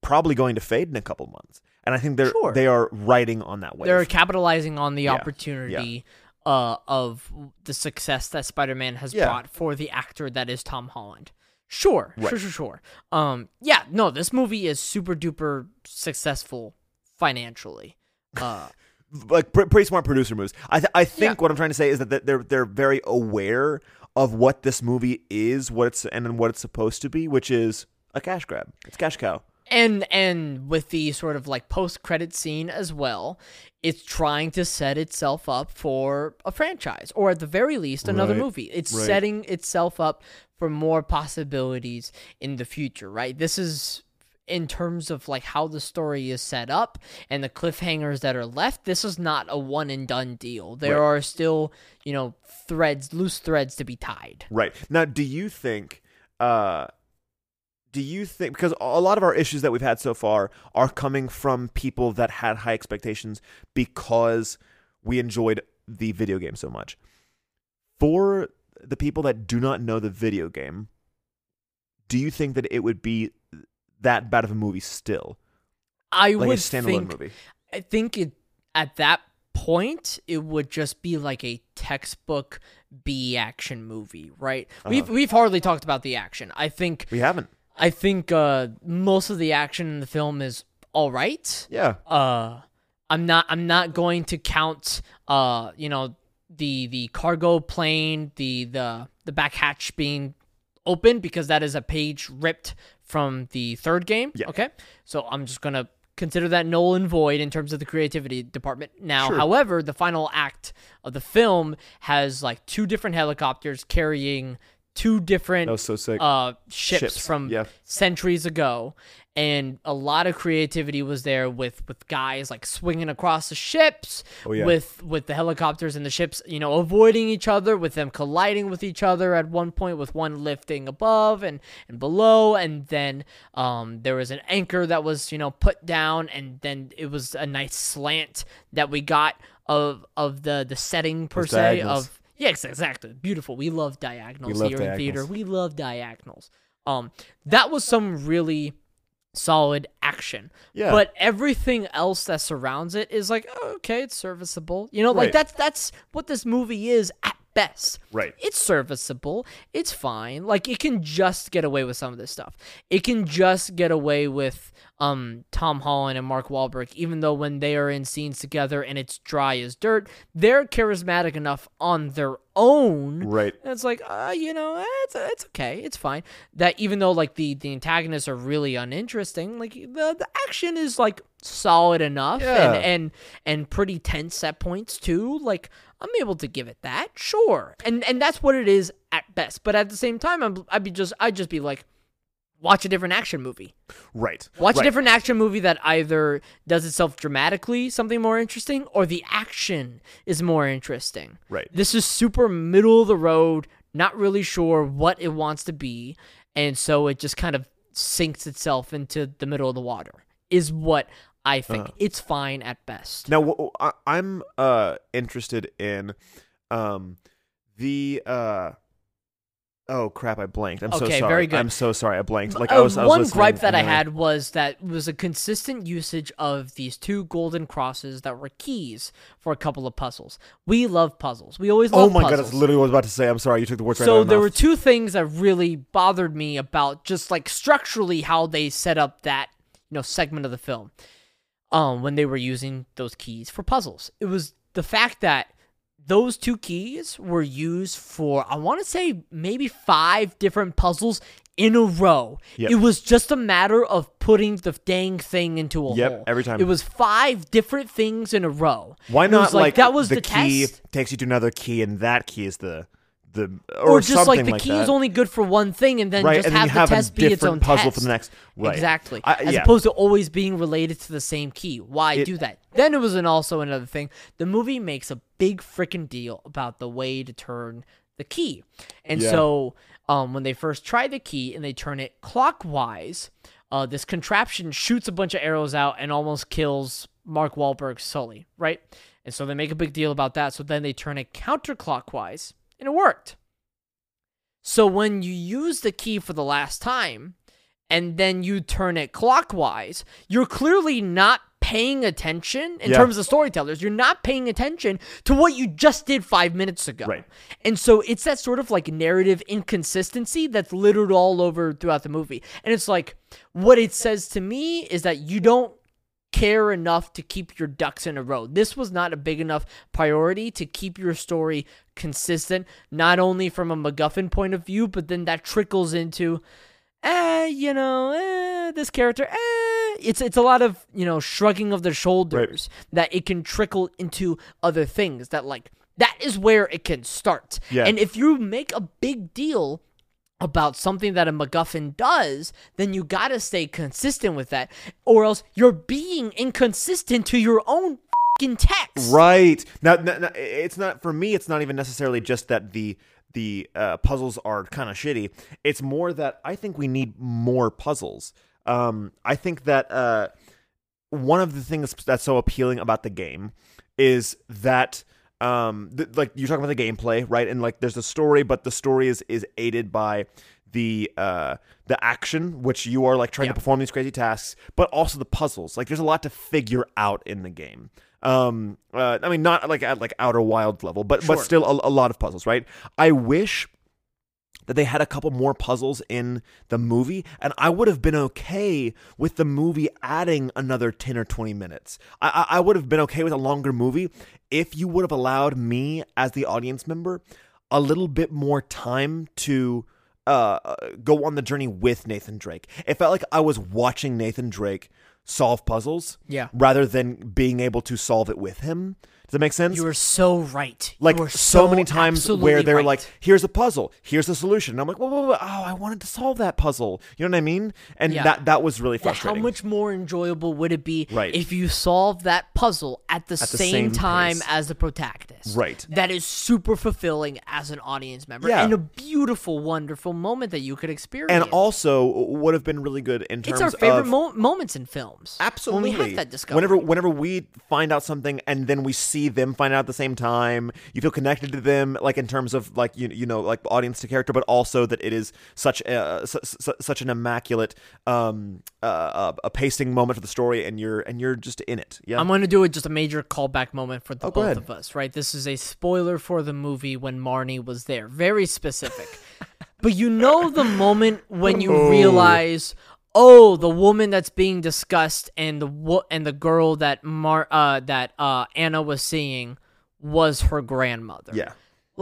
probably going to fade in a couple months, and I think they're Sure. they are riding on that wave. They're capitalizing on the Yeah, opportunity uh, of the success that Spider-Man has Yeah. brought for the actor that is Tom Holland. Sure, Right. sure, sure, sure. Um, yeah, no, this movie is super duper successful financially. Uh, like pre- pretty smart producer moves. I th- I think Yeah. what I'm trying to say is that they're they're very aware of what this movie is, what it's and what it's supposed to be, which is a cash grab. It's cash cow. And and with the sort of like post credit scene as well it's trying to set itself up for a franchise or at the very least another Right, movie it's right. setting itself up for more possibilities in the future right this is in terms of like how the story is set up and the cliffhangers that are left this is not a one and done deal there Right. are still you know threads loose threads to be tied Right now, do you think? uh do you think because a lot of our issues that we've had so far are coming from people that had high expectations because we enjoyed the video game so much for the people that do not know the video game do you think that it would be that bad of a movie still i like a would standalone think movie I think it at that point it would just be like a textbook B action movie, right? We've Uh-huh. we've hardly talked about the action. I think we haven't I think uh most of the action in the film is all right. yeah Uh I'm not I'm not going to count uh you know the the cargo plane, the the the back hatch being open because that is a page ripped from the third game. Yeah. Okay. So I'm just going to consider that null and void in terms of the creativity department. Now, Sure. however, the final act of the film has like two different helicopters carrying two different so uh ships, Ships, from yeah. centuries ago and a lot of creativity was there with with guys like swinging across the ships Oh, yeah. with with the helicopters and the ships you know avoiding each other with them colliding with each other at one point with one lifting above and and below and then um there was an anchor that was you know put down and then it was a nice slant that we got of of the the setting per Those se diagonals. of Yes, exactly. Beautiful. We love diagonals love here in theater. We love diagonals. Um, that was some really solid action. Yeah. But everything else that surrounds it is like, oh, okay, it's serviceable. You know, like that's that's what this movie is at best. Right. It's serviceable. It's fine. Like it can just get away with some of this stuff. It can just get away with um Tom Holland and Mark Wahlberg, even though when they are in scenes together and it's dry as dirt, they're charismatic enough on their own. Right. It's like, uh, you know, it's it's okay, it's fine. That even though like the the antagonists are really uninteresting, like the the action is like solid enough Yeah. and and and pretty tense at points too. Like I'm able to give it that, sure. And and that's what it is at best. But at the same time, I'm, I'd be just I'd just be like, watch a different action movie. Right. Watch right. a different action movie that either does itself dramatically something more interesting or the action is more interesting. Right. This is super middle of the road, not really sure what it wants to be, and so it just kind of sinks itself into the middle of the water. Is what I think. Uh. it's fine at best. Now I, I'm uh interested in um the uh oh crap I blanked. I'm so Okay, sorry. very good. I'm so sorry I blanked. Like Uh, I was I was one listening gripe that I had was that it was a consistent usage of these two golden crosses that were keys for a couple of puzzles. We love puzzles. We always Oh my god, puzzles. that's literally what I was about to say. I'm sorry, you took the words right out so of my there were two things that really bothered me about just like structurally how they set up that you know segment of the film um when they were using those keys for puzzles. It was the fact that those two keys were used for i want to say maybe five different puzzles in a row. Yep. it was just a matter of putting the dang thing into a Yep, hole. every time. it was five different things in a row. Why not was like, that was the, the, key test. takes you to another key and that key is the the or, or, just something like the like key that. is only good for one thing, and then right, just and then have the have test a be its own puzzle test. for the next. Right. Exactly. I- As yeah. opposed to always being related to the same key. Why It- do that? Then it was an also another thing. The movie makes a big freaking deal about the way to turn the key, and Yeah. so um, when they first try the key and they turn it clockwise, uh, this contraption shoots a bunch of arrows out and almost kills Mark Wahlberg's Sully. Right, and so they make a big deal about that. So then they turn it counterclockwise, and it worked. So when you use the key for the last time and then you turn it clockwise, you're clearly not paying attention in Yeah. terms of storytellers. You're not paying attention to what you just did 5 minutes ago. Right. And so it's that sort of like narrative inconsistency that's littered all over throughout the movie. And it's like what it says to me is that you don't care enough to keep your ducks in a row. This was not a big enough priority to keep your story consistent, not only from a MacGuffin point of view, but then that trickles into, eh, you know, eh, this character, eh. It's it's a lot of you know shrugging of the shoulders that it can trickle into other things that like that is where it can start. Yeah. And if you make a big deal about something that a MacGuffin does, then you gotta stay consistent with that, or else you're being inconsistent to your own fing text. Right now, now, now, it's not for me. It's not even necessarily just that the the uh, puzzles are kind of shitty. It's more that I think we need more puzzles. Um, I think that uh, one of the things that's so appealing about the game is that um, th- like you're talking about the gameplay, right? And like there's a story, but the story is is aided by the uh the action which you are like trying Yeah. to perform these crazy tasks but also the puzzles like there's a lot to figure out in the game um uh, i mean not like at like outer wild level but but still a, a lot of puzzles right i wish that they had a couple more puzzles in the movie and i would have been okay with the movie adding another 10 or 20 minutes i i, I would have been okay with a longer movie if you would have allowed me as the audience member a little bit more time to uh, uh, go on the journey with Nathan Drake. It felt like I was watching Nathan Drake solve puzzles Yeah. rather than being able to solve it with him. Does that make sense? You are so right. like you are so, many times where they're right. like, "Here's a puzzle, here's the solution." And I'm like, "Whoa, whoa, whoa! Oh, I wanted to solve that puzzle." You know what I mean? And Yeah. that that was really Yeah, How much more enjoyable would it be Right. if you solve that puzzle at the, the same, same time pace. as the protagonist? Right. That is super fulfilling as an audience member Yeah. and a beautiful, wonderful moment that you could experience. and also would have been really good in terms of it's our favorite of mo- moments in films. Absolutely. When we have that discussion. Whenever whenever we find out something and then we see them find out at the same time, you feel connected to them, like in terms of like you you know like audience to character, but also that it is such a su- su- such an immaculate um uh, uh, a pacing moment for the story, and you're and you're just in it. Yeah. I'm going to do it just a major callback moment for the Oh, both of us, right? This is a spoiler for the movie when Marnie was there. Very specific. but you know the moment when you Oh. realize, oh, the woman that's being discussed and the wo- and the girl that Mar uh that uh Anna was seeing was her grandmother. yeah.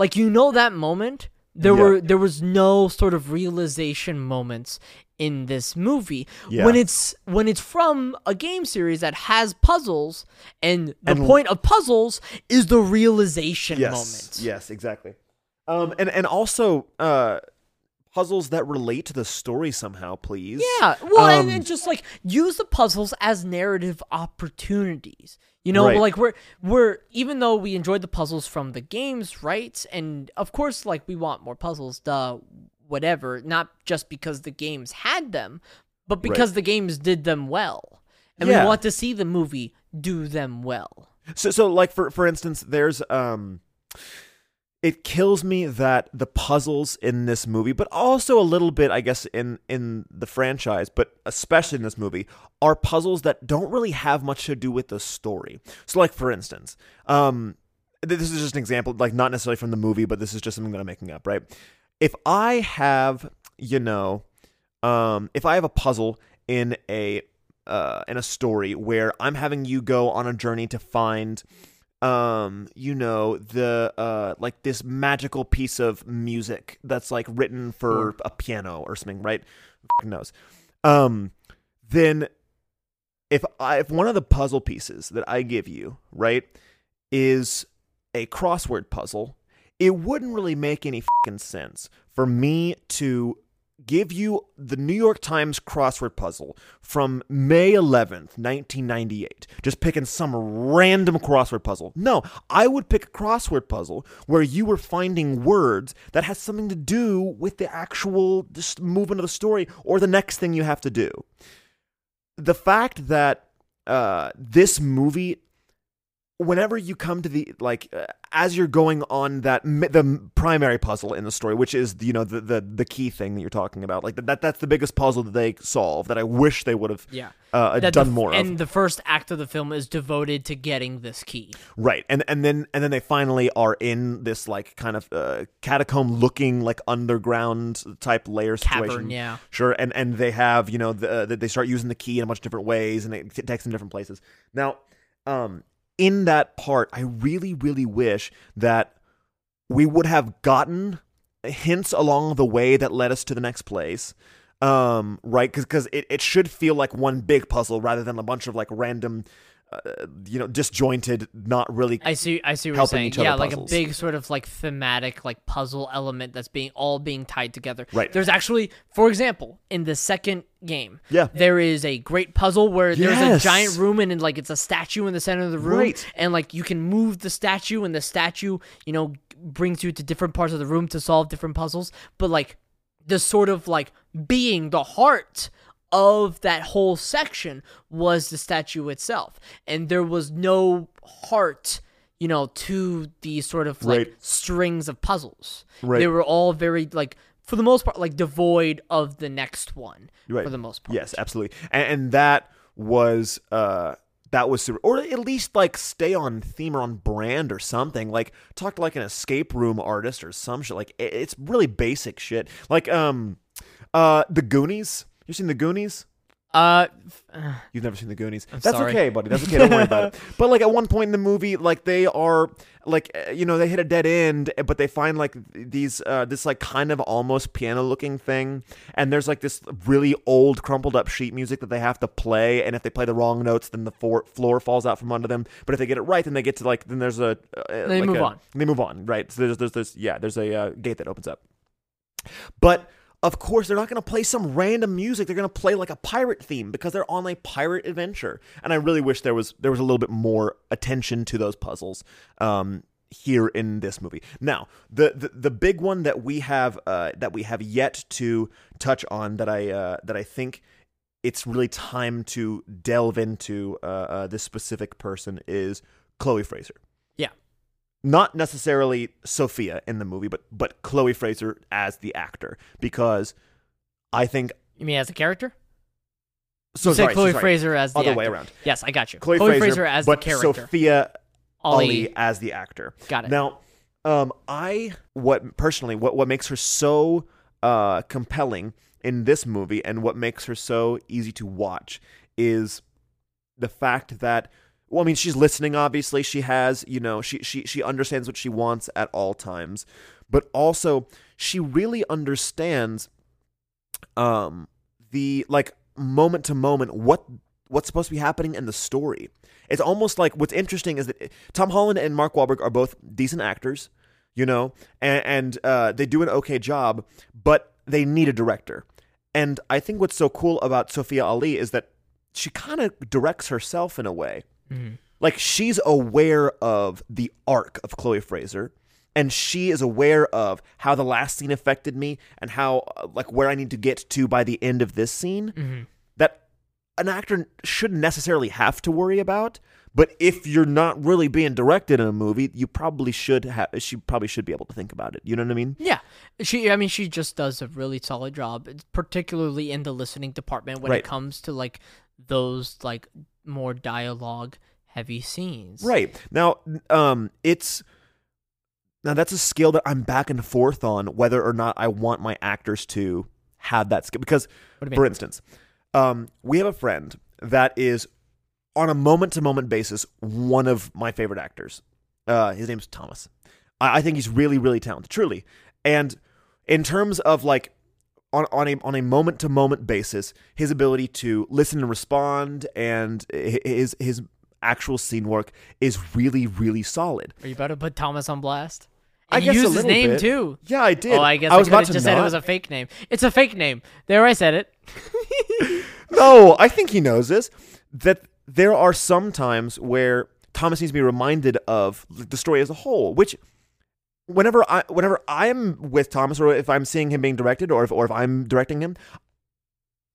like you know that moment there Yeah. were there was no sort of realization moments in this movie Yeah. when it's when it's from a game series that has puzzles and the And point of puzzles is the realization yes, moment yes, exactly. Um, and and also uh, puzzles that relate to the story somehow, please. Yeah, well, and, Um, and just like use the puzzles as narrative opportunities. You know, Right. like we're we're even though we enjoyed the puzzles from the games, right? And of course, like we want more puzzles, duh, whatever. Not just because the games had them, but because the games did them well, and Yeah. we want to see the movie do them well. So so like for for instance, there's um it kills me that the puzzles in this movie, but also a little bit, I guess, in in the franchise, but especially in this movie, are puzzles that don't really have much to do with the story. So, like for instance, um, this is just an example, like not necessarily from the movie, but this is just something that I'm making up, right? If I have, you know, um, if I have a puzzle in a uh, in a story where I'm having you go on a journey to find um you know the uh like this magical piece of music that's like written for a piano or something right? Who knows? Um then if i if one of the puzzle pieces that i give you right is a crossword puzzle it wouldn't really make any fucking sense for me to give you the New York Times crossword puzzle from May 11th, 1998. Just picking some random crossword puzzle. No, I would pick a crossword puzzle where you were finding words that has something to do with the actual movement of the story or the next thing you have to do. The fact that uh, this movie whenever you come to the like uh, as you're going on that the primary puzzle in the story which is you know the the, the key thing that you're talking about like that that's the biggest puzzle that they solve that i wish they would have Yeah. uh, done the, more of and the first act of the film is devoted to getting this key. right and and then and then they finally are in this like kind of uh, catacomb looking like underground type layer situation Cavern, yeah. sure and and they have you know the, uh, they start using the key in a bunch of different ways and it takes them different places now um in that part i really really wish that we would have gotten hints along the way that led us to the next place um right? Because it, it should feel like one big puzzle rather than a bunch of like random uh, you know disjointed not really I see. I see what you're helping saying. each other Yeah, like puzzles. a big sort of like thematic, like puzzle element that's being all being tied together. Right. There's actually, for example, in the second game, Yeah. there is a great puzzle where there's a giant room and, and like it's a statue in the center of the room, Right. and like you can move the statue, and the statue, you know, brings you to different parts of the room to solve different puzzles. But like the sort of like being the heart of that whole section was the statue itself and there was no heart you know to these sort of like Right. strings of puzzles Right. they were all very like for the most part like devoid of the next one Right. for the most part Yes, absolutely. And, and that was uh that was super or at least like stay on theme or on brand or something. Like talk to like an escape room artist or some shit. Like it- it's really basic shit. Like um uh the Goonies. You seen the Goonies? uh You've never seen the Goonies. That's sorry. okay, buddy. That's okay. Don't worry about it. But like at one point in the movie, like they are like uh, you know they hit a dead end, eh, but they find like these uh, this like kind of almost piano looking thing, and there's like this really old crumpled up sheet music that they have to play, and if they play the wrong notes, then the for- floor falls out from under them. But if they get it right, then they get to like then there's a uh, They like move a- on. They move on, right? So there's there's, there's yeah there's a uh, gate that opens up, but of course, they're not going to play some random music. They're going to play like a pirate theme because they're on a pirate adventure. And I really wish there was there was a little bit more attention to those puzzles um, here in this movie. Now, the, the the big one that we have uh, that we have yet to touch on that I uh, that I think it's really time to delve into uh, uh, this specific person is Chloe Frazer not necessarily Sophia in the movie, but but Chloe Frazer as the actor because I think you mean as a character so you sorry, chloe frazer as the Other actor. way around. yes i got you Chloe, Frazer, Frazer, as but the character Sophia. Ali as the actor. got it Now, um, I what personally what what makes her so uh compelling in this movie and what makes her so easy to watch is the fact that well, I mean, she's listening. Obviously, she has, you know, she she she understands what she wants at all times, but also she really understands, um, the like moment to moment what what's supposed to be happening in the story. It's almost like what's interesting is that Tom Holland and Mark Wahlberg are both decent actors, you know, and, and uh, they do an okay job, but they need a director. And I think what's so cool about Sophia Ali is that she kind of directs herself in a way. Like she's aware of the arc of Chloe Frazer, and she is aware of how the last scene affected me and how uh, like where I need to get to by the end of this scene. That an actor shouldn't necessarily have to worry about. But if you're not really being directed in a movie, you probably should have. She probably should be able to think about it. You know what I mean? Yeah, she. I mean, she just does a really solid job, particularly in the listening department when Right. it comes to like those like more dialogue heavy scenes. Right now, um, it's now that's a skill that I'm back and forth on whether or not I want my actors to have that skill. Because, What do you for instance, um, we have a friend that is on a moment to moment basis one of my favorite actors. Uh, his name's Thomas. I, I think he's really, really talented, truly. And in terms of like on on a on a moment to moment basis, his ability to listen and respond and his his actual scene work is really, really solid. Are you about to put Thomas on blast? I And guess you a used his name bit. too. Yeah, I did. Oh, I guess I was I, could about to just said it was a fake name. It's a fake name. There, I said it. No, I think he knows this. That there are some times where Thomas needs to be reminded of the story as a whole, which whenever I whenever I'm with Thomas or if I'm seeing him being directed or if or if I'm directing him,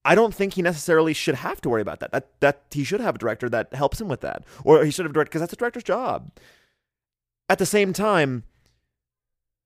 I don't think he necessarily should have to worry about that. That that he should have a director that helps him with that. Or he should have a director because that's a director's job. At the same time,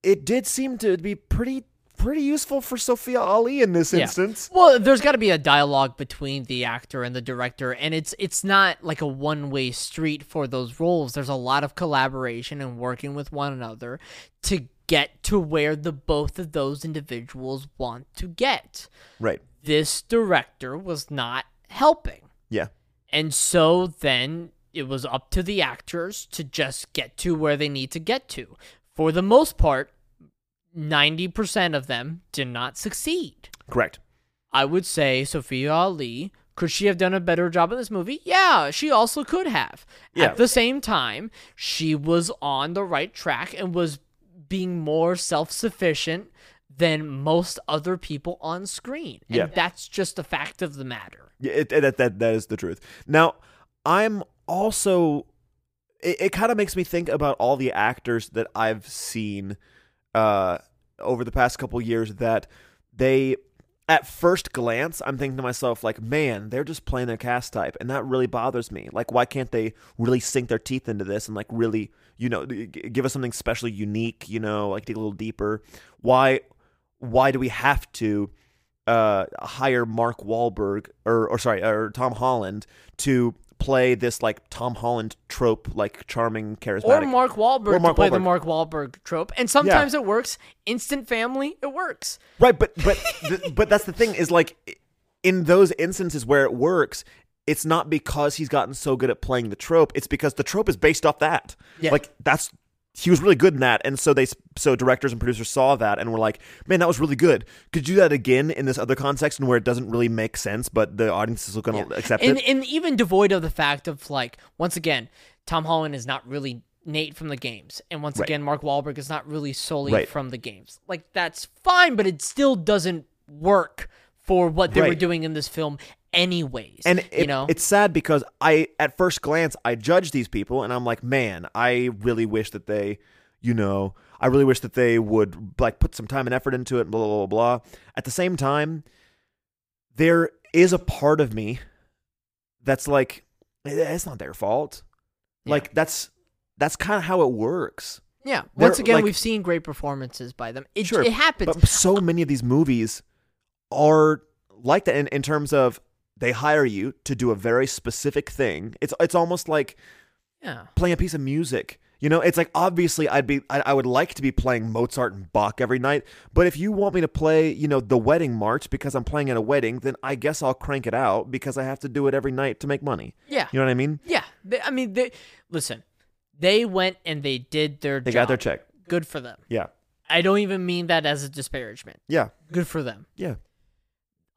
it did seem to be pretty pretty useful for Sophia Ali in this Yeah. instance. Well, there's got to be a dialogue between the actor and the director, and it's it's not like a one way street for those roles. There's a lot of collaboration and working with one another to get to where the both of those individuals want to get. Right. This director was not helping. Yeah. And so then it was up to the actors to just get to where they need to get to. For the most part, 90% of them did not succeed. Correct. I would say Sophia Ali. Could she have done a better job in this movie? Yeah, she also could have. Yeah. At the same time, she was on the right track and was being more self sufficient than most other people on screen. And Yeah. that's just a fact of the matter. Yeah, it, it- that, that that is the truth. Now, I'm also. It, it kind of makes me think about all the actors that I've seen uh, over the past couple years that they, at first glance, I'm thinking to myself like, man, they're just playing their cast type, and that really bothers me. Like, why can't they really sink their teeth into this and like really, you know, give us something specially unique? You know, like dig a little deeper. Why? Why do we have to? uh, hire Mark Wahlberg or or sorry or Tom Holland to play this like Tom Holland trope, like charming, charismatic, Or. Mark Wahlberg Or Mark to play the Mark Wahlberg trope. And sometimes it works. Instant family, it works. right, but but th- but that's the thing is like in those instances where it works. It's not because he's gotten so good at playing the trope. It's because the trope is based off that. Yeah. Like that's he was really good in that, and so they so directors and producers saw that and were like, "Man, that was really good. Could you do that again in this other context and where it doesn't really make sense, but the audience is going to accept and, it." and even devoid of the fact of like once again tom holland is not really nate from the games and once Right. again mark Wahlberg is not really Sully Right. from the games like that's fine but it still doesn't work for what they were doing in this film anyways and it, you know it's sad because I, at first glance, I judge these people, and I'm like, man, I really wish that they, you know, I really wish that they would like put some time and effort into it. Blah blah blah. blah. At the same time, there is a part of me that's like, "Eh, it's not their fault. Yeah. Like that's that's kind of how it works. yeah they're, once again like- we've seen great performances by them it, Sure, it happens But so many of these movies are like that in, in terms of they hire you to do a very specific thing. It's it's almost like yeah playing a piece of music. You know, it's like obviously I'd be I, I would like to be playing Mozart and Bach every night, but if you want me to play, you know, the wedding march because I'm playing at a wedding, then I guess I'll crank it out because I have to do it every night to make money. yeah You know what I mean? yeah They, I mean, they listen. They went and they did their They job. got their check. Good for them. Yeah. I don't even mean that as a disparagement. Yeah. Good for them. Yeah.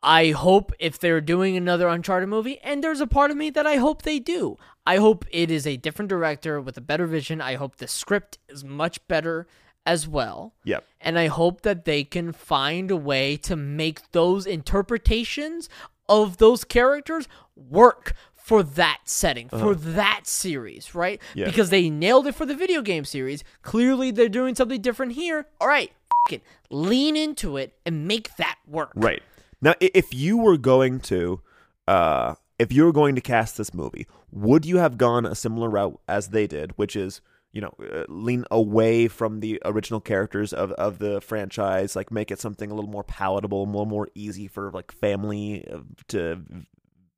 I hope if they're doing another Uncharted movie, and there's a part of me that I hope they do. I hope it is a different director with a better vision. I hope the script is much better as well. Yep. And I hope that they can find a way to make those interpretations of those characters work for that setting, uh-huh. for that series, right? Yeah. Because they nailed it for the video game series. Clearly, they're doing something different here. All right, f- it. Lean into it and make that work. Right. Now, if you were going to, uh, if you were going to cast this movie, would you have gone a similar route as they did, which is, you know, uh, lean away from the original characters of, of the franchise, like make it something a little more palatable, a little more easy for like family uh, to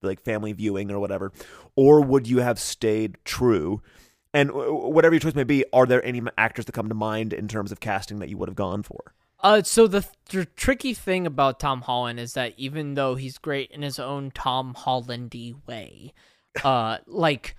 like family viewing or whatever, or would you have stayed true? And whatever your choice may be, are there any actors that come to mind in terms of casting that you would have gone for? Uh, so the, the tricky thing about Tom Holland is that even though he's great in his own Tom Hollandy way, uh, like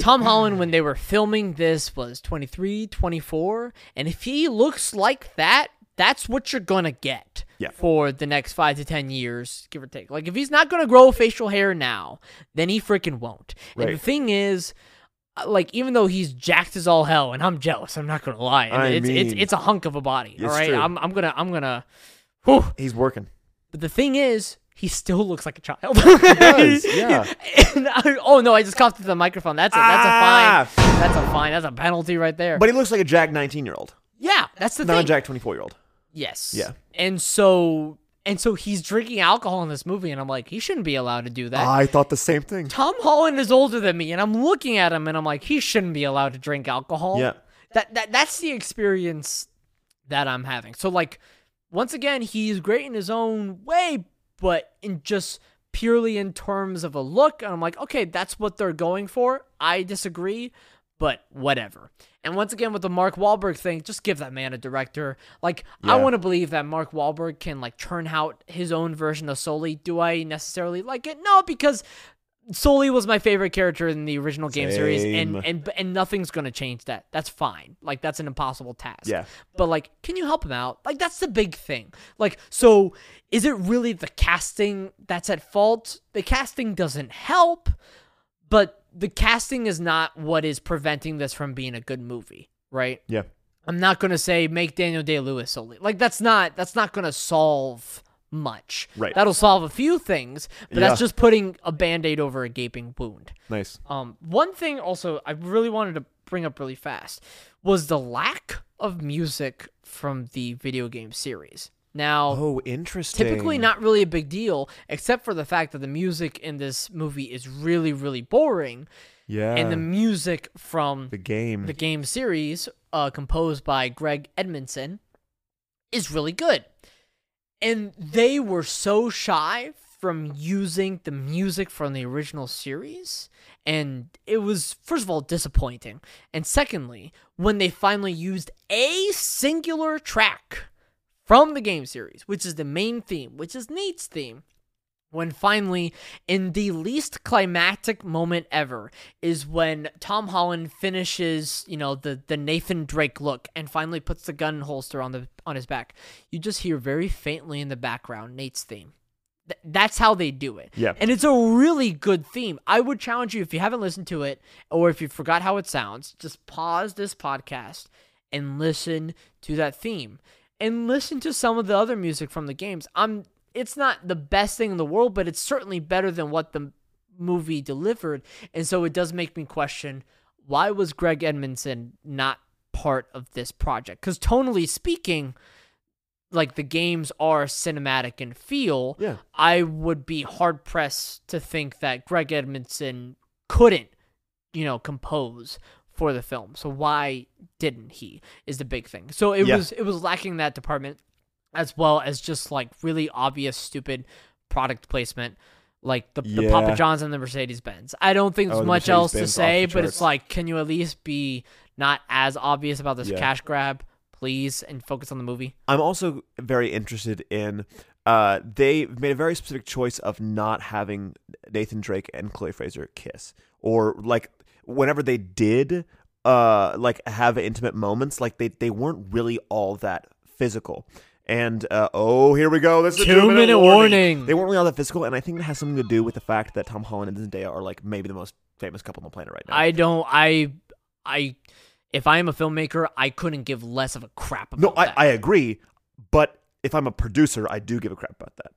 Tom Holland when they were filming this was 23, 24, and if he looks like that, that's what you're gonna get Yeah. for the next five to ten years, give or take. Like if he's not gonna grow facial hair now, then he freaking won't. And the thing is. Like even though he's jacked as all hell, and I'm jealous, I'm not gonna lie. I it's it's mean- it's a hunk of a body. All right, true. I'm I'm gonna I'm gonna. Whew. He's working. But the thing is, he still looks like a child. does, yeah. I- oh no, I just coughed into the microphone. That's a that's Ah! a fine. That's a fine. That's a penalty right there. But he looks like a Jack 19 year old, yeah, that's the not a thing. Jack 24 year old. yes. Yeah. And so and so he's drinking alcohol in this movie, and I'm like, he shouldn't be allowed to do that. I thought the same thing. Tom Holland is older than me, and I'm looking at him, and I'm like, he shouldn't be allowed to drink alcohol. Yeah. That that that's the experience that I'm having. So like, once again, he's great in his own way, but in just purely in terms of a look, and I'm like, okay, that's what they're going for. I disagree, but whatever. And once again, with the Mark Wahlberg thing, just give that man a director. Like, I want to believe that Mark Wahlberg can like churn out his own version of Sully. Do I necessarily like it? No, because Sully was my favorite character in the original game series, and and and nothing's gonna change that. That's fine. Like that's an impossible task. Yeah. But like, can you help him out? Like that's the big thing. Like, so is it really the casting that's at fault? The casting doesn't help, but the casting is not what is preventing this from being a good movie, right? Yeah. I'm not gonna say make Daniel Day Lewis Sully. Like that's not that's not gonna solve much. Right. That'll solve a few things, but Yeah. that's just putting a band-aid over a gaping wound. Nice. Um, one thing also I really wanted to bring up really fast was the lack of music from the video game series. Now, Oh, interesting. typically not really a big deal, except for the fact that the music in this movie is really, really boring, Yeah. and the music from the game. the game series, uh, composed by Greg Edmonson, is really good. And they were so shy from using the music from the original series. And it was, first of all, disappointing. And secondly, when they finally used a singular track from the game series, which is the main theme, which is Nate's theme, when finally, in the least climactic moment ever, is when Tom Holland finishes, you know, the the Nathan Drake look and finally puts the gun holster on the on his back. You just hear very faintly in the background Nate's theme. Th- that's how they do it. Yeah. And it's a really good theme. I would challenge you if you haven't listened to it or if you forgot how it sounds, just pause this podcast and listen to that theme and listen to some of the other music from the games. I'm it's not the best thing in the world, but it's certainly better than what the movie delivered. And so it does make me question why was Greg Edmonson not part of this project? Cuz tonally speaking, like the games are cinematic in feel. Yeah. I would be hard pressed to think that Greg Edmonson couldn't, you know, compose for the film. So why didn't he? Is the big thing. So it Yeah. was it was lacking that department as well as just like really obvious stupid product placement like the, the Papa John's and the Mercedes Benz. I don't think there's Oh, the much else to Mercedes-Benz off say, but it's like can you at least be not as obvious about this Yeah. cash grab, please, and focus on the movie? I'm also very interested in. Uh, they made a very specific choice of not having Nathan Drake and Chloe Frazer kiss, or like whenever they did uh like have intimate moments, like they they weren't really all that physical. And uh, oh, here we go. This is a Two two-minute minute warning. They weren't really all that physical, and I think it has something to do with the fact that Tom Holland and Zendaya are like maybe the most famous couple on the planet right now. I don't. I. I. If I am a filmmaker, I couldn't give less of a crap about no, I, that. I agree, but if I'm a producer, I do give a crap about that.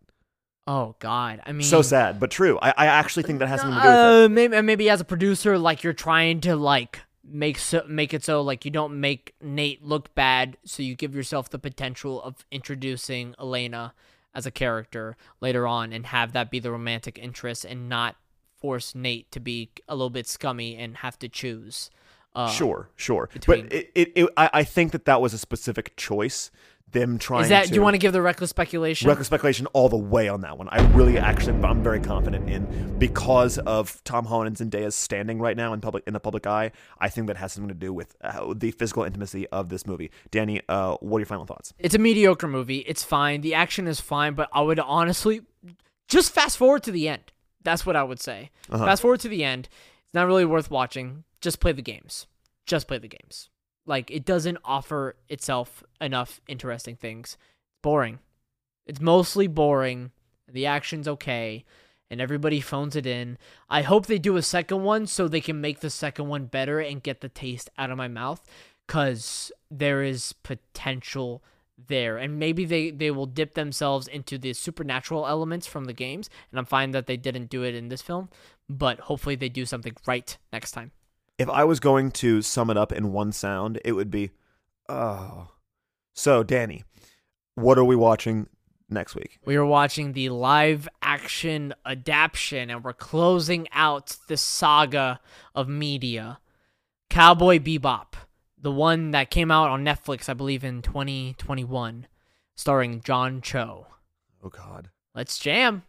Oh God. I mean. So sad, but true. I, I actually think that has something to do with it. Uh, maybe maybe as a producer, like you're trying to like make so make it so like you don't make Nate look bad, so you give yourself the potential of introducing Elena as a character later on and have that be the romantic interest and not force Nate to be a little bit scummy and have to choose. Uh, Sure, sure. between- But it, it, it I, I think that that was a specific choice. Them trying Is that? to Do you want to give the reckless speculation? reckless speculation all the way on that one. I really actually I'm very confident in because of Tom Holland and Zendaya's standing right now in public in the public eye. I think that has something to do with uh, the physical intimacy of this movie. Danny, uh, what are your final thoughts? It's a mediocre movie. It's fine. The action is fine, but I would honestly just fast forward to the end. That's what I would say. Uh-huh. Fast forward to the end. It's not really worth watching. Just play the games. Just play the games. Like it doesn't offer itself enough interesting things. It's boring. It's mostly boring. The action's okay, and everybody phones it in. I hope they do a second one so they can make the second one better and get the taste out of my mouth, cause there is potential there, and maybe they they will dip themselves into the supernatural elements from the games. And I'm fine that they didn't do it in this film, but hopefully they do something right next time. If I was going to sum it up in one sound, it would be oh. So, Danny, what are we watching next week? We are watching the live action adaptation, and we're closing out the saga of media. Cowboy Bebop, the one that came out on Netflix, I believe, in 2021, starring John Cho. Oh God. Let's jam.